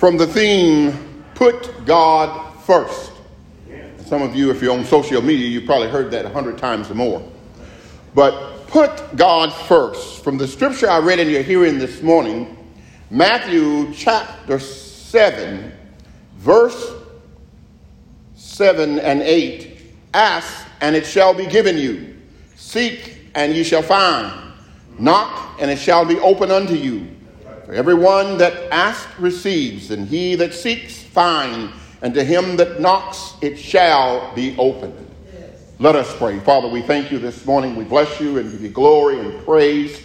from the theme, Put God First. Some of you, if you're on social media, you've probably heard that a hundred times or more. But put God first. From the scripture I read in your hearing this morning, Matthew chapter 7, verse 7 and 8 Ask, and it shall be given you. Seek, and ye shall find. Knock, and it shall be open unto you. Everyone that asks receives, and he that seeks finds, and to him that knocks it shall be opened. Let us pray. Father, we thank you this morning. We bless you and give you glory and praise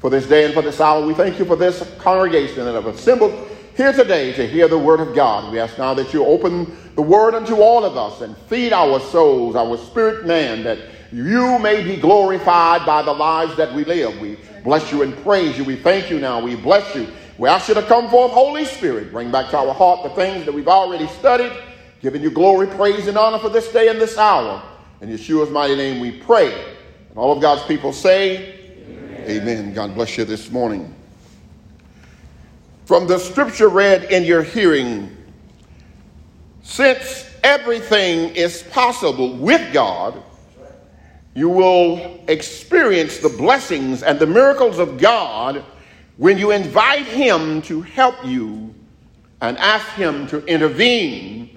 for this day and for this hour. We thank you for this congregation that have assembled here today to hear the word of God. We ask now that you open the word unto all of us and feed our souls, our spirit man, that you may be glorified by the lives that we live. We bless you and praise you. We thank you now. We bless you. We ask you to come forth, Holy Spirit. Bring back to our heart the things that we've already studied, giving you glory, praise, and honor for this day and this hour. In Yeshua's mighty name we pray. And all of God's people say, Amen. Amen. God bless you this morning. From the scripture read in your hearing, since everything is possible with God, you will experience the blessings and the miracles of God when you invite Him to help you and ask Him to intervene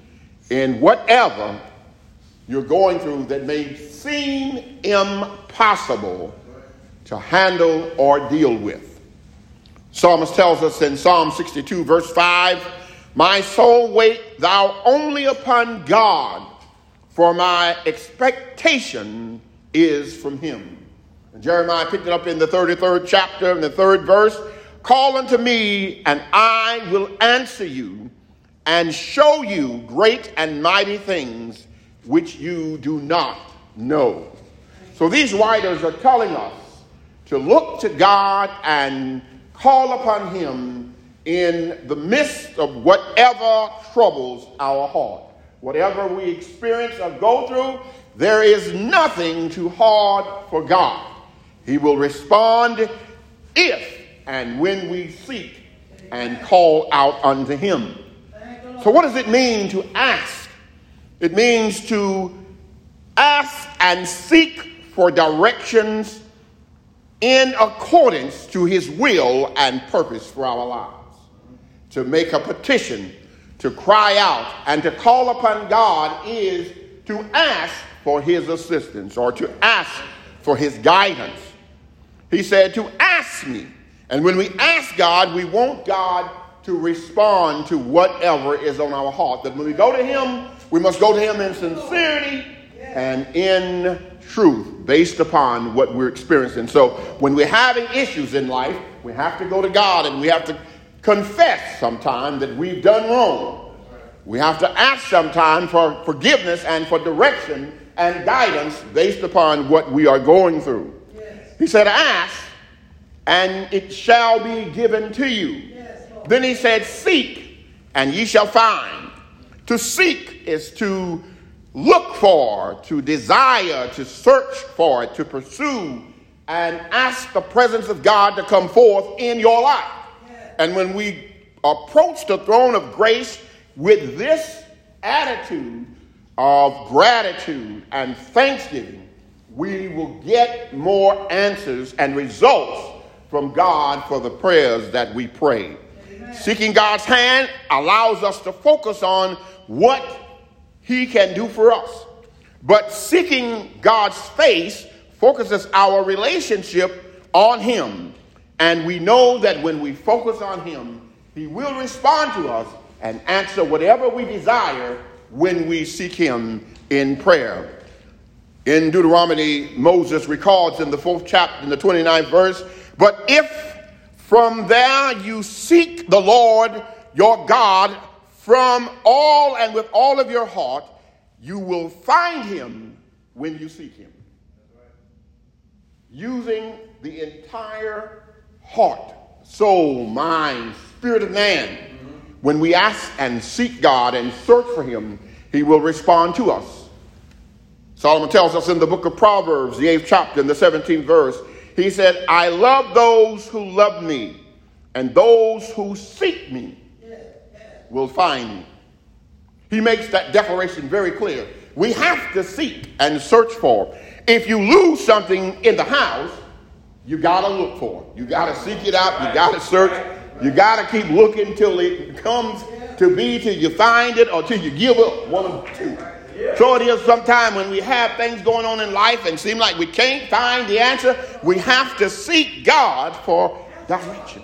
in whatever you're going through that may seem impossible to handle or deal with. Psalmist tells us in Psalm 62, verse 5 My soul, wait thou only upon God, for my expectation is from him. And Jeremiah picked it up in the 33rd chapter, in the third verse. Call unto me, and I will answer you and show you great and mighty things which you do not know. So these writers are telling us to look to God and call upon Him in the midst of whatever troubles our heart. Whatever we experience or go through, there is nothing too hard for God. He will respond if and when we seek and call out unto Him. So, what does it mean to ask? It means to ask and seek for directions in accordance to His will and purpose for our lives. To make a petition, to cry out, and to call upon God is to ask for his assistance or to ask for his guidance. He said to ask me. And when we ask God, we want God to respond to whatever is on our heart. That when we go to him, we must go to him in sincerity and in truth based upon what we're experiencing. So when we're having issues in life, we have to go to God and we have to confess sometime that we've done wrong. We have to ask sometime for forgiveness and for direction and guidance based upon what we are going through. Yes. He said, Ask, and it shall be given to you. Yes, then he said, Seek, and ye shall find. To seek is to look for, to desire, to search for, to pursue, and ask the presence of God to come forth in your life. Yes. And when we approach the throne of grace with this attitude, of gratitude and thanksgiving, we will get more answers and results from God for the prayers that we pray. Amen. Seeking God's hand allows us to focus on what He can do for us. But seeking God's face focuses our relationship on Him. And we know that when we focus on Him, He will respond to us and answer whatever we desire when we seek him in prayer. In Deuteronomy, Moses records in the fourth chapter, in the 29th verse, but if from there you seek the Lord your God from all and with all of your heart, you will find him when you seek him. Using the entire heart, soul, mind, spirit of man when we ask and seek God and search for Him, He will respond to us. Solomon tells us in the book of Proverbs, the eighth chapter, in the 17th verse, he said, I love those who love me, and those who seek me will find you. He makes that declaration very clear. We have to seek and search for. If you lose something in the house, you got to look for it. You got to seek it out. You got to search. You got to keep looking till it comes to be till you find it or till you give up. One of two. So it is sometimes when we have things going on in life and seem like we can't find the answer, we have to seek God for direction.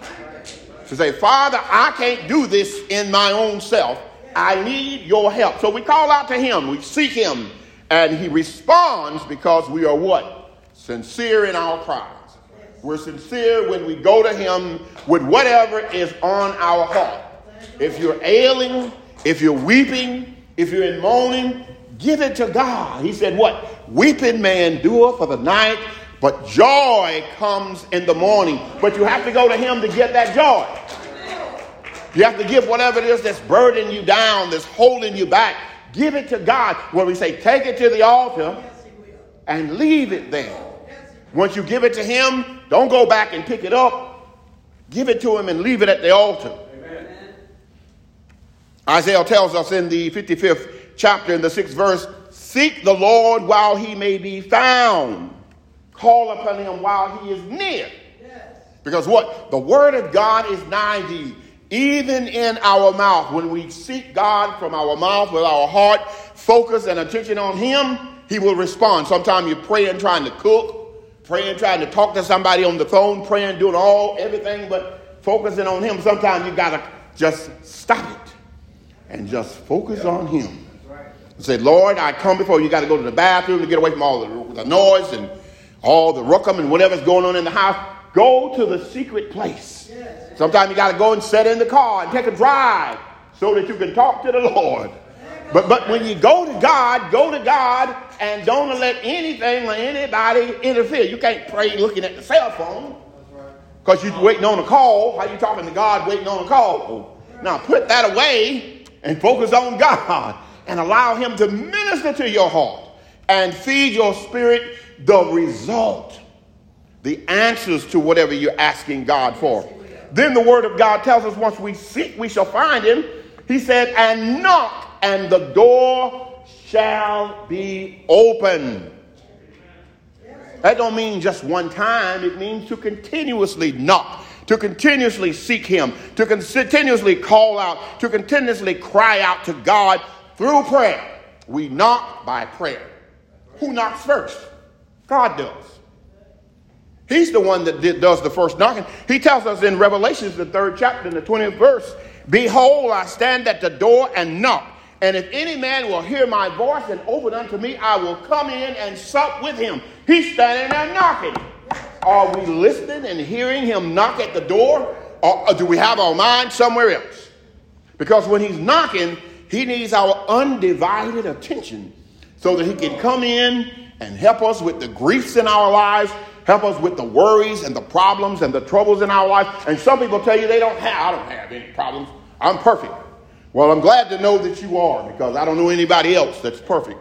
To say, Father, I can't do this in my own self. I need your help. So we call out to him, we seek him, and he responds because we are what? Sincere in our cries. We're sincere when we go to him with whatever is on our heart. If you're ailing, if you're weeping, if you're in mourning, give it to God. He said, What? Weeping may endure for the night, but joy comes in the morning. But you have to go to Him to get that joy. You have to give whatever it is that's burdening you down, that's holding you back. Give it to God. Where we say, take it to the altar and leave it there. Once you give it to Him, don't go back and pick it up. Give it to Him and leave it at the altar. Amen. Isaiah tells us in the 55th chapter, in the sixth verse, seek the Lord while He may be found. Call upon Him while He is near. Yes. Because what? The Word of God is nigh thee even in our mouth, when we seek God from our mouth with our heart, focus and attention on Him, He will respond. Sometimes you're praying, trying to cook, praying, trying to talk to somebody on the phone, praying, doing all everything but focusing on Him. Sometimes you got to just stop it and just focus on Him. Say, Lord, I come before you. got to go to the bathroom to get away from all the, the noise and all the ruckum and whatever's going on in the house. Go to the secret place. Sometimes you got to go and sit in the car and take a drive so that you can talk to the Lord. But, but when you go to God, go to God and don't let anything or anybody interfere. You can't pray looking at the cell phone because you're waiting on a call. How you talking to God waiting on a call? Now put that away and focus on God and allow Him to minister to your heart and feed your spirit the result the answers to whatever you're asking God for. Then the word of God tells us once we seek, we shall find him. He said, and knock, and the door shall be open. That don't mean just one time. It means to continuously knock, to continuously seek him, to continuously call out, to continuously cry out to God through prayer. We knock by prayer. Who knocks first? God does. He's the one that did, does the first knocking. He tells us in Revelations, the third chapter, in the 20th verse, Behold, I stand at the door and knock. And if any man will hear my voice and open unto me, I will come in and sup with him. He's standing there knocking. Are we listening and hearing him knock at the door? Or do we have our mind somewhere else? Because when he's knocking, he needs our undivided attention so that he can come in and help us with the griefs in our lives Help us with the worries and the problems and the troubles in our life. And some people tell you they don't have, I don't have any problems. I'm perfect. Well, I'm glad to know that you are because I don't know anybody else that's perfect.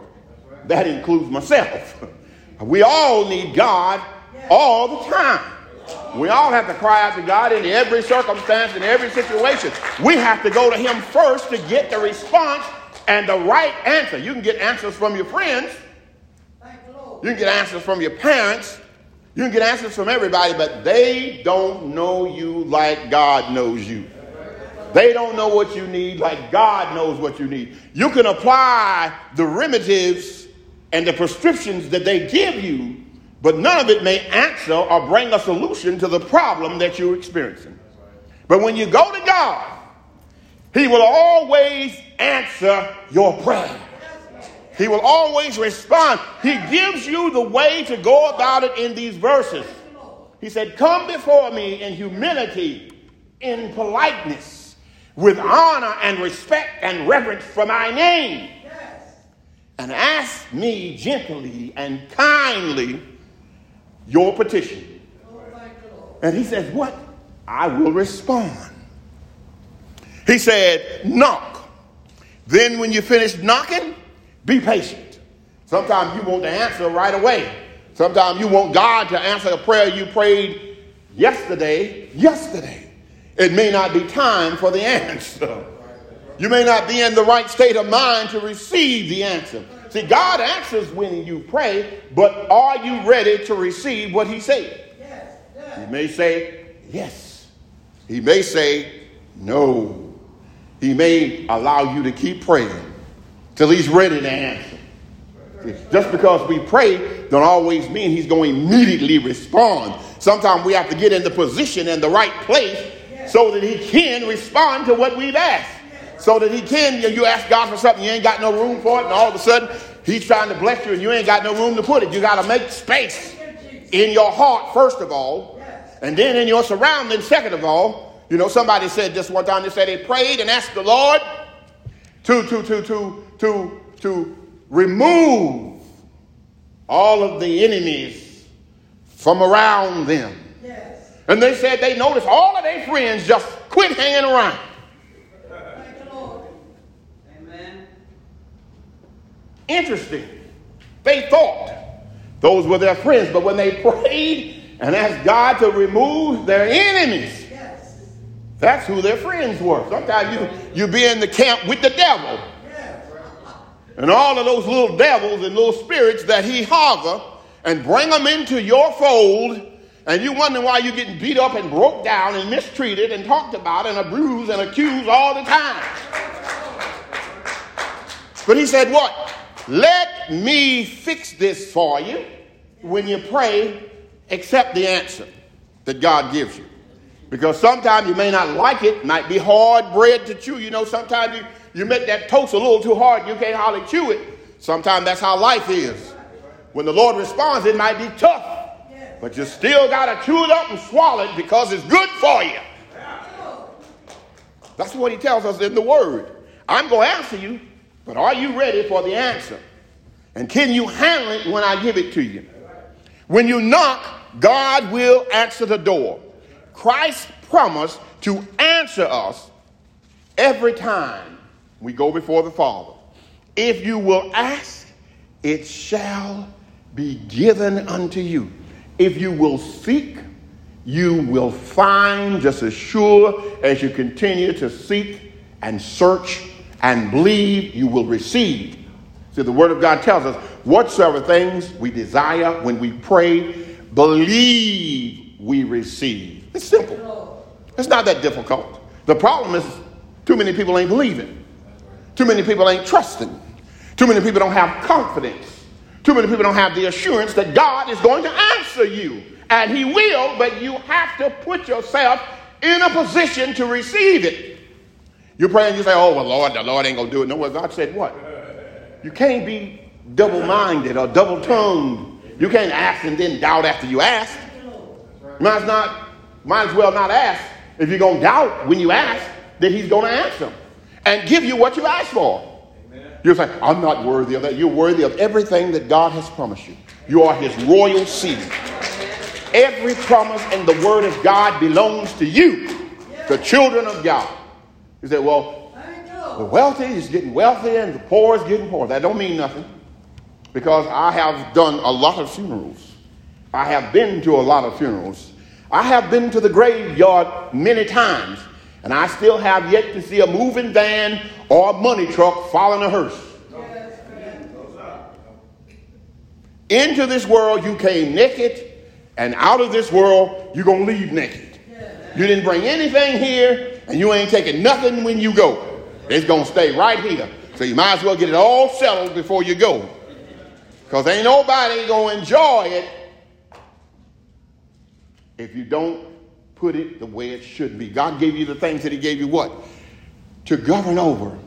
That includes myself. We all need God all the time. We all have to cry out to God in every circumstance, in every situation. We have to go to Him first to get the response and the right answer. You can get answers from your friends, you can get answers from your parents, you can get answers from everybody, but they don't know you like God knows you. They don't know what you need like God knows what you need. You can apply the remedies and the prescriptions that they give you, but none of it may answer or bring a solution to the problem that you're experiencing. But when you go to God, He will always answer your prayer. He will always respond. He gives you the way to go about it in these verses. He said, Come before me in humility, in politeness, with honor and respect and reverence for my name. And ask me gently and kindly your petition. And he says, What? I will respond. He said, Knock. Then, when you finish knocking, be patient. Sometimes you want the answer right away. Sometimes you want God to answer a prayer you prayed yesterday, yesterday. It may not be time for the answer. You may not be in the right state of mind to receive the answer. See, God answers when you pray, but are you ready to receive what He said? He may say yes. He may say no. He may allow you to keep praying till He's ready to answer. Just because we pray don't always mean He's going to immediately respond. Sometimes we have to get in the position and the right place so that He can respond to what we've asked so that he can. You ask God for something, you ain't got no room for it, and all of a sudden he's trying to bless you and you ain't got no room to put it. You got to make space in your heart, first of all, and then in your surroundings, second of all. You know, somebody said this one time, they said they prayed and asked the Lord to, to, to, to, to, to remove all of the enemies from around them. Yes. And they said they noticed all of their friends just quit hanging around. Interesting. They thought those were their friends, but when they prayed and asked God to remove their enemies, yes. that's who their friends were. Sometimes you, you be in the camp with the devil. And all of those little devils and little spirits that he hover and bring them into your fold, and you wondering why you're getting beat up and broke down and mistreated and talked about and abused and accused all the time. But he said, What? Let me fix this for you. When you pray, accept the answer that God gives you. Because sometimes you may not like it, might be hard bread to chew. You know, sometimes you, you make that toast a little too hard, you can't hardly chew it. Sometimes that's how life is. When the Lord responds, it might be tough, but you still got to chew it up and swallow it because it's good for you. That's what he tells us in the Word. I'm going to answer you, but are you ready for the answer? And can you handle it when I give it to you? When you knock, God will answer the door. Christ promised to answer us every time we go before the Father. If you will ask, it shall be given unto you. If you will seek, you will find just as sure as you continue to seek and search and believe, you will receive. See, the Word of God tells us whatsoever things we desire when we pray, believe we receive. It's simple. It's not that difficult. The problem is too many people ain't believing. Too many people ain't trusting. Too many people don't have confidence. Too many people don't have the assurance that God is going to answer you. And He will, but you have to put yourself in a position to receive it. You pray and you say, oh, well, Lord, the Lord ain't going to do it. No, well, God said what? You can't be double minded or double tongued. You can't ask and then doubt after you ask. Might, as, not, might as well not ask if you're going to doubt when you ask that He's going to answer and give you what you asked for. You say, I'm not worthy of that. You're worthy of everything that God has promised you. You are His royal seed. Every promise in the Word of God belongs to you, the children of God. You say, well, the wealthy is getting wealthy and the poor is getting poor. That don't mean nothing. Because I have done a lot of funerals. I have been to a lot of funerals. I have been to the graveyard many times, and I still have yet to see a moving van or a money truck following a hearse. Into this world you came naked, and out of this world you're going to leave naked. You didn't bring anything here, and you ain't taking nothing when you go. It's going to stay right here. So you might as well get it all settled before you go. Because ain't nobody going to enjoy it if you don't put it the way it should be. God gave you the things that He gave you what? To govern over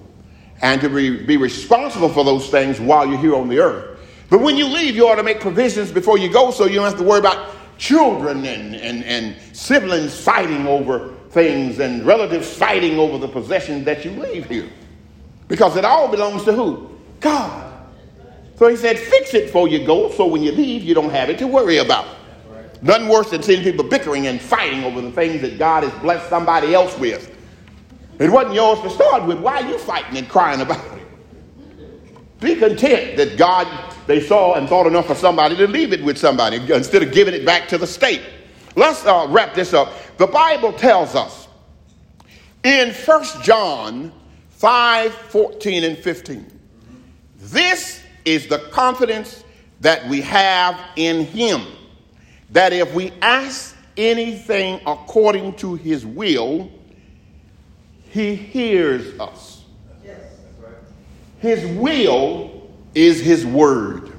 and to be, be responsible for those things while you're here on the earth. But when you leave, you ought to make provisions before you go so you don't have to worry about children and, and, and siblings fighting over things and relatives fighting over the possessions that you leave here. Because it all belongs to who? God. So he said, fix it before you go so when you leave, you don't have it to worry about. Nothing worse than seeing people bickering and fighting over the things that God has blessed somebody else with. It wasn't yours to start with. Why are you fighting and crying about it? Be content that God, they saw and thought enough for somebody to leave it with somebody instead of giving it back to the state. Let's uh, wrap this up. The Bible tells us in 1 John 5 14 and 15. This is the confidence that we have in Him, that if we ask anything according to His will, He hears us. His will is His word.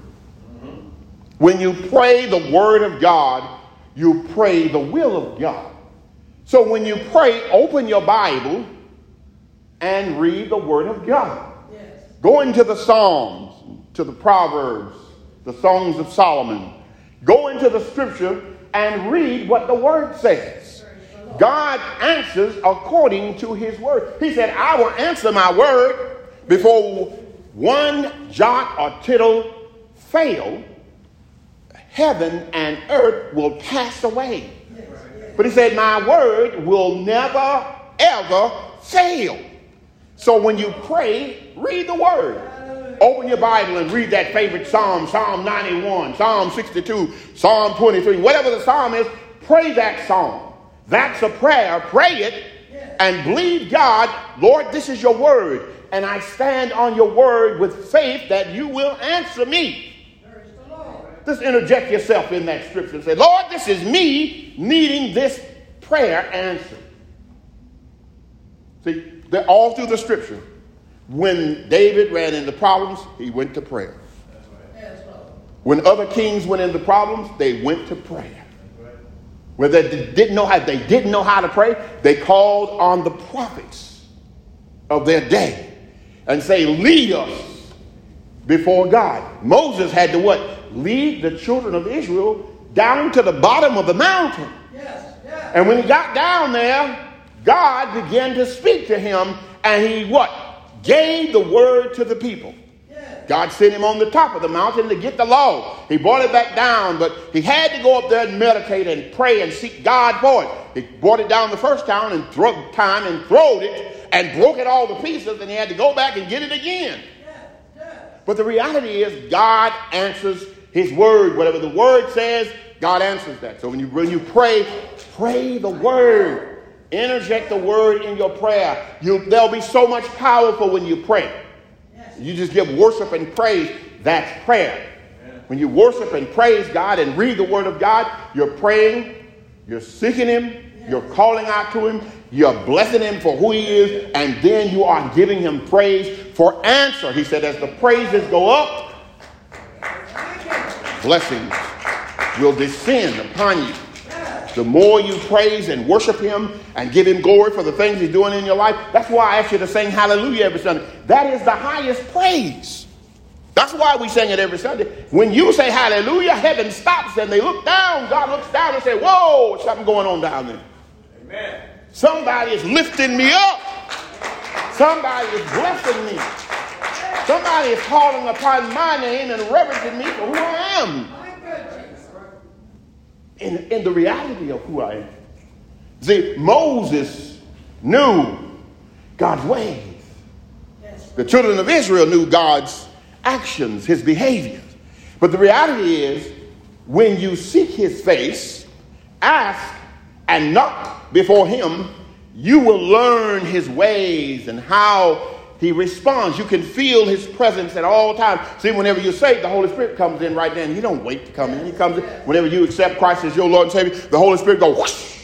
When you pray the word of God, you pray the will of God. So when you pray, open your Bible and read the word of God. Yes. Go into the Psalms, to the Proverbs, the Songs of Solomon. Go into the scripture and read what the word says. God answers according to his word. He said, I will answer my word before one jot or tittle fail. Heaven and earth will pass away. But he said, My word will never, ever fail. So when you pray, read the word. Open your Bible and read that favorite psalm, Psalm 91, Psalm 62, Psalm 23, whatever the psalm is, pray that psalm. That's a prayer. Pray it and believe God, Lord, this is your word. And I stand on your word with faith that you will answer me. Just interject yourself in that scripture and say, Lord, this is me needing this prayer answered. See, they're all through the scripture. When David ran into problems, he went to prayer. When other kings went into problems, they went to prayer. When they didn't know how they didn't know how to pray, they called on the prophets of their day and say, "Lead us before God." Moses had to what? Lead the children of Israel down to the bottom of the mountain. Yes, yes. And when he got down there, God began to speak to him, and he what? Gave the word to the people. God sent him on the top of the mountain to get the law. He brought it back down, but he had to go up there and meditate and pray and seek God for it. He brought it down the first time and throw, time and throwed it and broke it all to pieces, and he had to go back and get it again. But the reality is, God answers his word. Whatever the word says, God answers that. So when you when you pray, pray the word. Interject the word in your prayer. You, there'll be so much powerful when you pray. You just give worship and praise. That's prayer. When you worship and praise God and read the word of God, you're praying, you're seeking Him, you're calling out to Him, you're blessing Him for who He is, and then you are giving Him praise for answer. He said, as the praises go up, blessings will descend upon you. The more you praise and worship Him and give Him glory for the things He's doing in your life, that's why I ask you to sing hallelujah every Sunday. That is the highest praise. That's why we sing it every Sunday. When you say hallelujah, heaven stops and they look down. God looks down and say, Whoa, something going on down there. Amen. Somebody is lifting me up. Somebody is blessing me. Somebody is calling upon my name and reverencing me for who I am in, in the reality of who I am. See, Moses knew God's ways. The children of Israel knew God's actions, his behaviors. But the reality is, when you seek his face, ask and knock before him, you will learn his ways and how he responds. You can feel his presence at all times. See, whenever you say the Holy Spirit comes in right then. You don't wait to come in. He comes in. Whenever you accept Christ as your Lord and Savior, the Holy Spirit goes whoosh,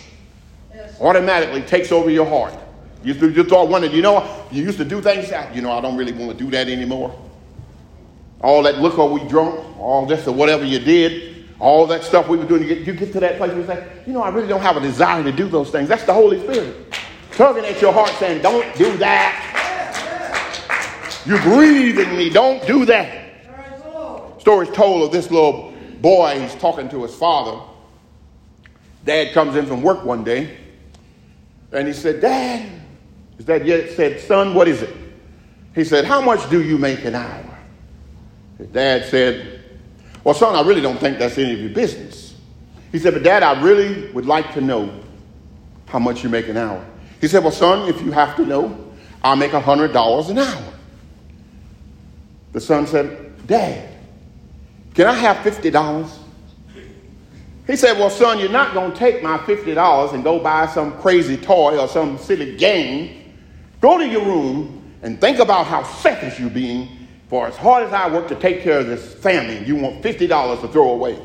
automatically takes over your heart. You, you thought one you know, you used to do things, that, you know, I don't really want to do that anymore. All that look liquor we drunk, all this or whatever you did, all that stuff we were doing, you get, you get to that place where you say, you know, I really don't have a desire to do those things. That's the Holy Spirit tugging at your heart saying, don't do that. You're breathing me. Don't do that. Stories told of this little boy. He's talking to his father. Dad comes in from work one day, and he said, "Dad, is that yet?" Said, "Son, what is it?" He said, "How much do you make an hour?" His dad said, "Well, son, I really don't think that's any of your business." He said, "But Dad, I really would like to know how much you make an hour." He said, "Well, son, if you have to know, I make a hundred dollars an hour." The son said, Dad, can I have $50? He said, Well, son, you're not going to take my $50 and go buy some crazy toy or some silly game. Go to your room and think about how selfish you're being for as hard as I work to take care of this family, you want $50 to throw away.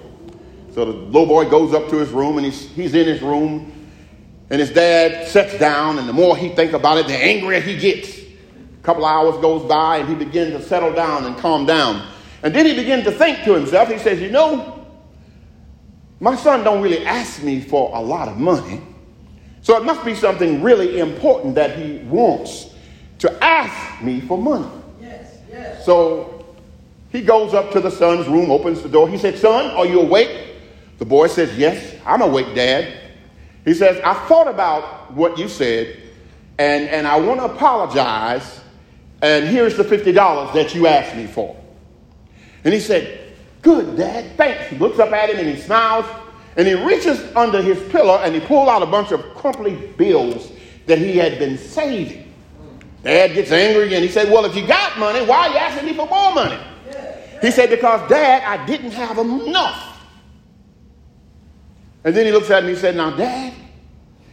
So the little boy goes up to his room and he's, he's in his room and his dad sits down and the more he thinks about it, the angrier he gets. A couple hours goes by and he begins to settle down and calm down. And then he begins to think to himself, he says, you know, my son don't really ask me for a lot of money. So it must be something really important that he wants to ask me for money. Yes, yes. So he goes up to the son's room, opens the door. He said, Son, are you awake? The boy says, Yes, I'm awake, Dad. He says, I thought about what you said, and, and I want to apologize, and here's the $50 that you asked me for. And he said, Good, Dad, thanks. He looks up at him and he smiles, and he reaches under his pillow and he pulls out a bunch of crumply bills that he had been saving. Dad gets angry again. He said, Well, if you got money, why are you asking me for more money? He said, Because, Dad, I didn't have enough. And then he looks at me and he said, Now, Dad,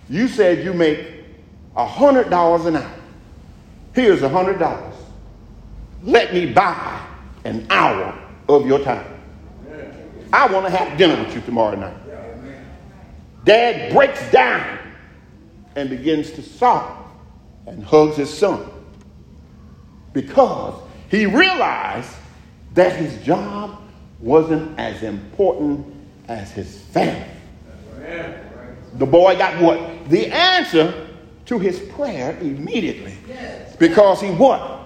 you said you make a $100 an hour. Here's a $100. Let me buy an hour of your time. I want to have dinner with you tomorrow night. Dad breaks down and begins to sob and hugs his son because he realized that his job wasn't as important as his family. The boy got what? The answer to his prayer immediately. Because he what?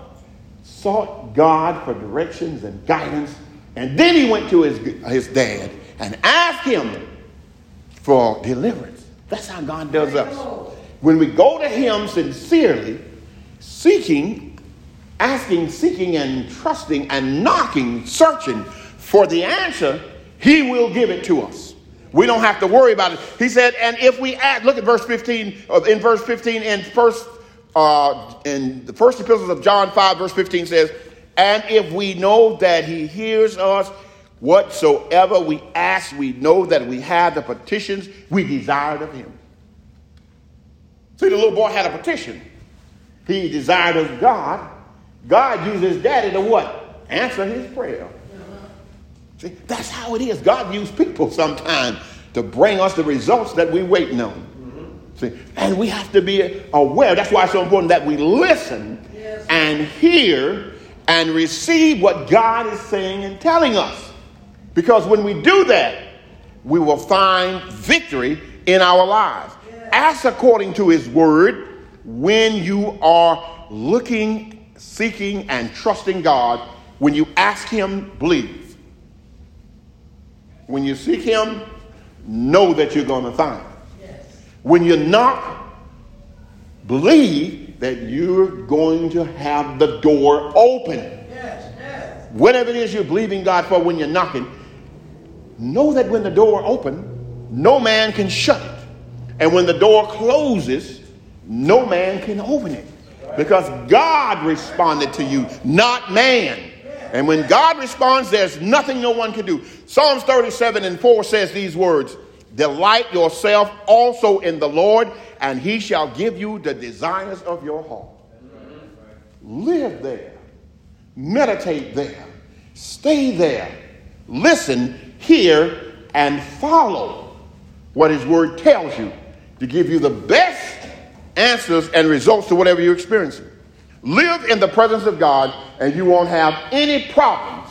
Sought God for directions and guidance. And then he went to his, his dad and asked him for deliverance. That's how God does us. When we go to him sincerely, seeking, asking, seeking, and trusting, and knocking, searching for the answer, he will give it to us. We don't have to worry about it. He said, and if we add, look at verse 15, uh, in verse 15, in first, uh, in the first epistles of John 5, verse 15 says, and if we know that he hears us, whatsoever we ask, we know that we have the petitions we desired of him. See, the little boy had a petition. He desired of God. God used his daddy to what? Answer his prayer. See, that's how it is. God used people sometimes to bring us the results that we're waiting on. See, and we have to be aware. That's why it's so important that we listen yes. and hear and receive what God is saying and telling us. Because when we do that, we will find victory in our lives. Yes. Ask according to His word when you are looking, seeking, and trusting God. When you ask Him, believe. When you seek him, know that you're going to find. When you knock, believe that you're going to have the door open. Yes, yes. Whatever it is you're believing God for when you're knocking, know that when the door open, no man can shut it. And when the door closes, no man can open it. Because God responded to you, not man. And when God responds, there's nothing no one can do. Psalms 37 and 4 says these words Delight yourself also in the Lord, and he shall give you the desires of your heart. Live there, meditate there, stay there, listen, hear, and follow what his word tells you to give you the best answers and results to whatever you're experiencing. Live in the presence of God, and you won't have any problems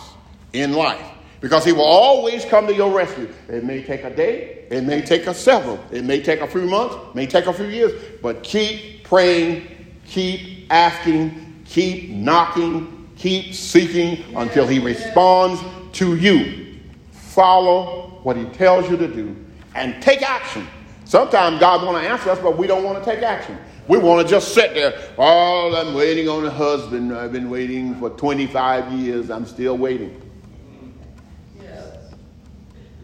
in life because He will always come to your rescue. It may take a day, it may take a several, it may take a few months, may take a few years, but keep praying, keep asking, keep knocking, keep seeking until He responds to you. Follow what He tells you to do and take action. Sometimes God want to answer us, but we don't want to take action. We want to just sit there. Oh, I'm waiting on a husband. I've been waiting for 25 years. I'm still waiting.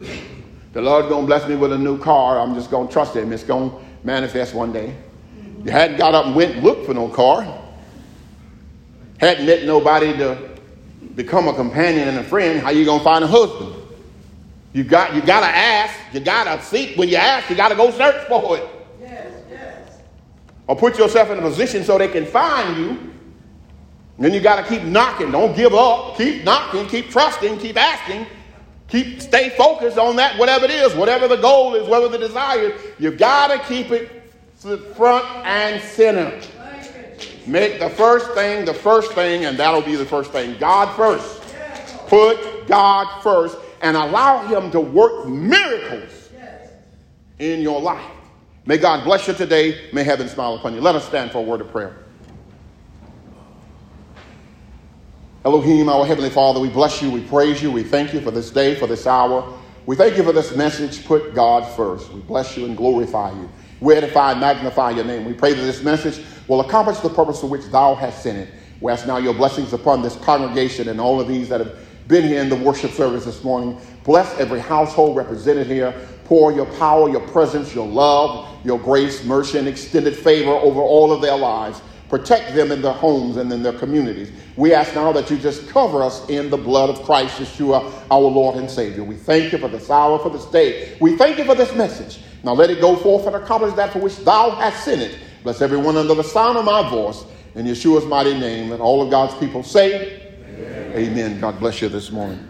The Lord's going to bless me with a new car. I'm just to trust Him. It's to manifest one day. You hadn't got up and went and looked for no car. Hadn't met nobody to become a companion and a friend. How you to find a husband? You got you got to ask. You got to seek. When you ask, you got to go search for it Yes, yes. or put yourself in a position so they can find you Then you got to keep knocking. Don't give up. Keep knocking. Keep trusting. Keep asking. Keep stay focused on that, whatever it is, whatever the goal is, whatever the desire. is. You've got to keep it front and center. Make the first thing the first thing, and that'll be the first thing. God first. Put God first and allow Him to work miracles in your life. May God bless you today. May heaven smile upon you. Let us stand for a word of prayer. Elohim, our Heavenly Father, we bless you, we praise you, we thank you for this day, for this hour. We thank you for this message. Put God first. We bless you and glorify you. We edify and magnify your name. We pray that this message will accomplish the purpose for which thou hast sent it. We ask now your blessings upon this congregation and all of these that have been here in the worship service this morning. Bless every household represented here. Pour your power, your presence, your love, your grace, mercy, and extended favor over all of their lives. Protect them in their homes and in their communities. We ask now that you just cover us in the blood of Christ Yeshua, our Lord and Savior. We thank you for this hour, for this day. We thank you for this message. Now let it go forth and accomplish that for which thou hast sent it. Bless everyone under the sound of my voice. In Yeshua's mighty name, and all of God's people say, Amen. Amen. God bless you this morning.